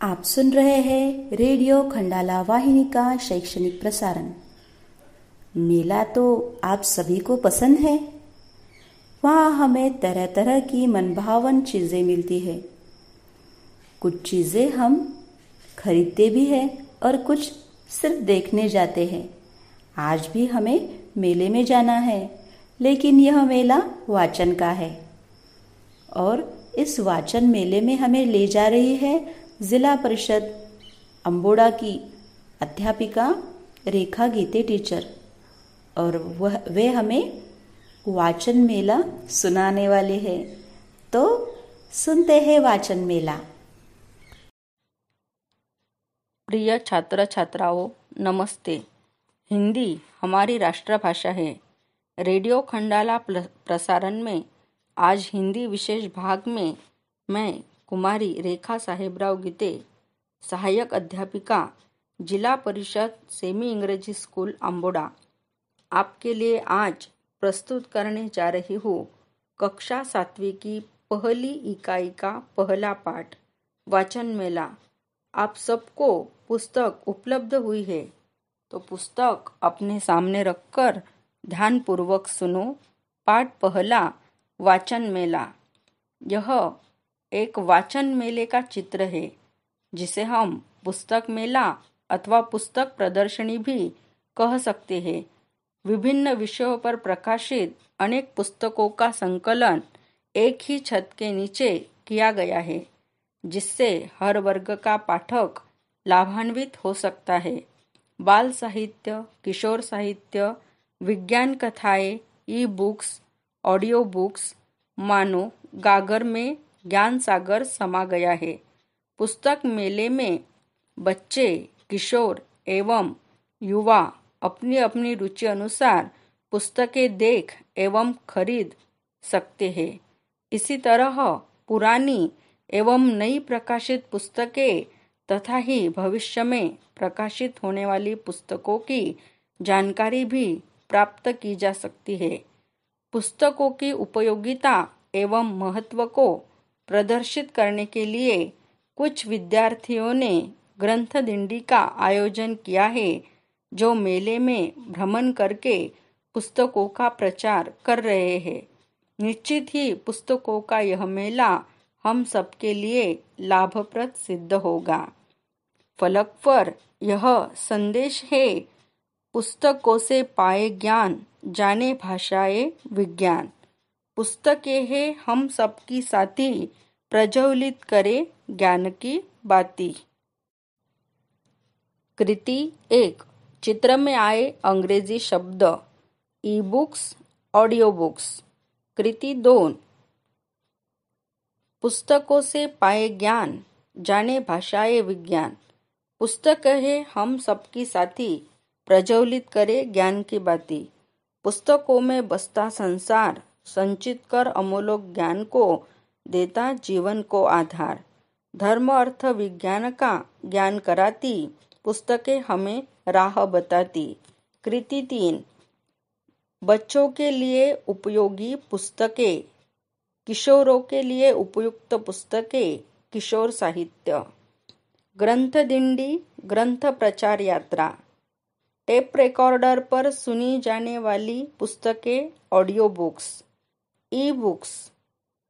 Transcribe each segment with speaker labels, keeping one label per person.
Speaker 1: आप सुन रहे हैं रेडियो खंडाला वाहिनी का शैक्षणिक प्रसारण। मेला तो आप सभी को पसंद है। वहाँ हमें तरह तरह की मनभावन चीज़ें मिलती है। कुछ चीज़ें हम खरीदते भी हैं और कुछ सिर्फ़ देखने जाते हैं। आज भी हमें मेले में जाना है, लेकिन यह मेला वाचन का है। और इस वाचन मेले में हमें ले जा रही है जिला परिषद अम्बोड़ा की अध्यापिका, रेखा गीते टीचर। और वह, वे हमें वाचन मेला सुनाने वाले हैं। तो सुनते हैं वाचन मेला।
Speaker 2: प्रिय छात्र छात्राओं नमस्ते। हिंदी हमारी राष्ट्रभाषा है। रेडियो खंडाला प्रसारण में आज हिंदी विशेष भाग में मैं कुमारी रेखा साहेबराव गीते सहायक अध्यापिका, जिला परिषद, सेमी इंग्रजी स्कूल अम्बोड़ा आपके लिए आज प्रस्तुत करने जा रही हूँ कक्षा सातवीं की पहली इकाई का पहला पाठ, वाचन मेला। आप सबको पुस्तक उपलब्ध हुई है? तो पुस्तक अपने सामने रखकर ध्यानपूर्वक सुनो। पाठ पहला, वाचन मेला। यह एक वाचन मेले का चित्र है, जिसे हम पुस्तक मेला अथवा पुस्तक प्रदर्शनी भी कह सकते हैं। विभिन्न विषयों पर प्रकाशित अनेक पुस्तकों का संकलन एक ही छत के नीचे किया गया है, जिससे हर वर्ग का पाठक लाभान्वित हो सकता है। बाल साहित्य, किशोर साहित्य, विज्ञान कथाएँ ई बुक्स ऑडियो बुक्स मानो, गागर में ज्ञान सागर समा गया है। पुस्तक मेले में बच्चे, किशोर एवं युवा अपनी अपनी रुचि अनुसार पुस्तकें देख एवं खरीद सकते हैं। इसी तरह पुरानी एवं नई प्रकाशित पुस्तकें तथा ही भविष्य में प्रकाशित होने वाली पुस्तकों की जानकारी भी प्राप्त की जा सकती है। पुस्तकों की उपयोगिता एवं महत्व को प्रदर्शित करने के लिए कुछ विद्यार्थियों ने ग्रंथ दिंडी का आयोजन किया है, जो मेले में भ्रमण करके पुस्तकों का प्रचार कर रहे हैं। निश्चित ही पुस्तकों का यह मेला हम सबके लिए लाभप्रद सिद्ध होगा। फलक पर यह संदेश है, पुस्तकों से पाए ज्ञान, जाने भाषाएँ, विज्ञान। पुस्तकें है हम सबकी साथी, प्रज्वलित करे ज्ञान की बाती। कृति एक, चित्र में आए अंग्रेज़ी शब्द ई बुक्स ऑडियो बुक्स कृति दोन, पुस्तकों से पाए ज्ञान, जाने भाषाए विज्ञान। पुस्तक है हम सबकी साथी, प्रज्वलित करे ज्ञान की बाती। पुस्तकों में बसता संसार संचित कर अमूलोक ज्ञान को देता जीवन को आधार। धर्म, अर्थ, विज्ञान का ज्ञान कराती, पुस्तकें हमें राह बताती। कृति तीन, बच्चों के लिए उपयोगी पुस्तकें, किशोरों के लिए उपयुक्त पुस्तकें, किशोर साहित्य। ग्रंथ दिंडी, ग्रंथ प्रचार यात्रा। टेप रिकॉर्डर पर सुनी जाने वाली पुस्तकें audio books e books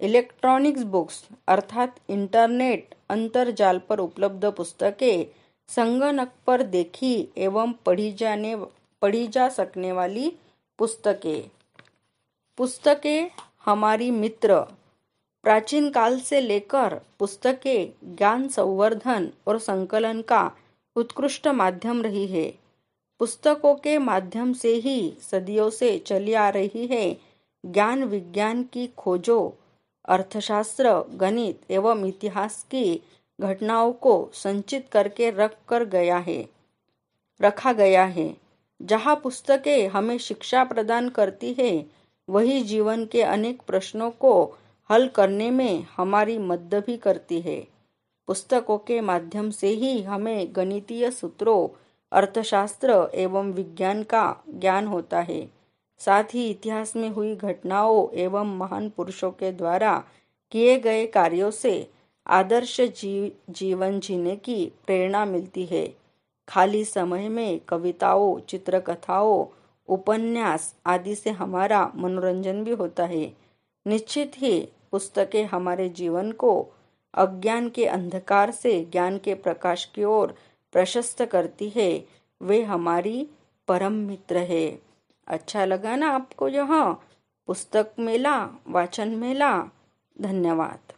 Speaker 2: electronics books अर्थात इंटरनेट अंतरजाल पर उपलब्ध पुस्तकें, संगणक पर देखी एवं पढ़ी जाने, पढ़ी जा सकने वाली पुस्तकें। पुस्तकें हमारी मित्र। प्राचीन काल से लेकर पुस्तकें ज्ञान संवर्धन और संकलन का उत्कृष्ट माध्यम रही है। पुस्तकों के माध्यम से ही सदियों से चली आ रही है। ज्ञान विज्ञान की खोजों, अर्थशास्त्र, गणित एवं इतिहास की घटनाओं को संचित करके रख कर गया है, रखा गया है। जहाँ पुस्तकें हमें शिक्षा प्रदान करती है, वही जीवन के अनेक प्रश्नों को हल करने में हमारी मदद भी करती है। पुस्तकों के माध्यम से ही हमें गणितीय सूत्रों, अर्थशास्त्र एवं विज्ञान का ज्ञान होता है। साथ ही इतिहास में हुई घटनाओं एवं महान पुरुषों के द्वारा किए गए कार्यों से आदर्श जीव, जीवन जीने की प्रेरणा मिलती है। खाली समय में कविताओं चित्रकथाओं उपन्यास आदि से हमारा मनोरंजन भी होता है। निश्चित ही पुस्तकें हमारे जीवन को अज्ञान के अंधकार से ज्ञान के प्रकाश की ओर प्रशस्त करती है। वे हमारी परम मित्र है। अच्छा लगा ना आपको? यहाँ पुस्तक मेला वाचन मेला धन्यवाद।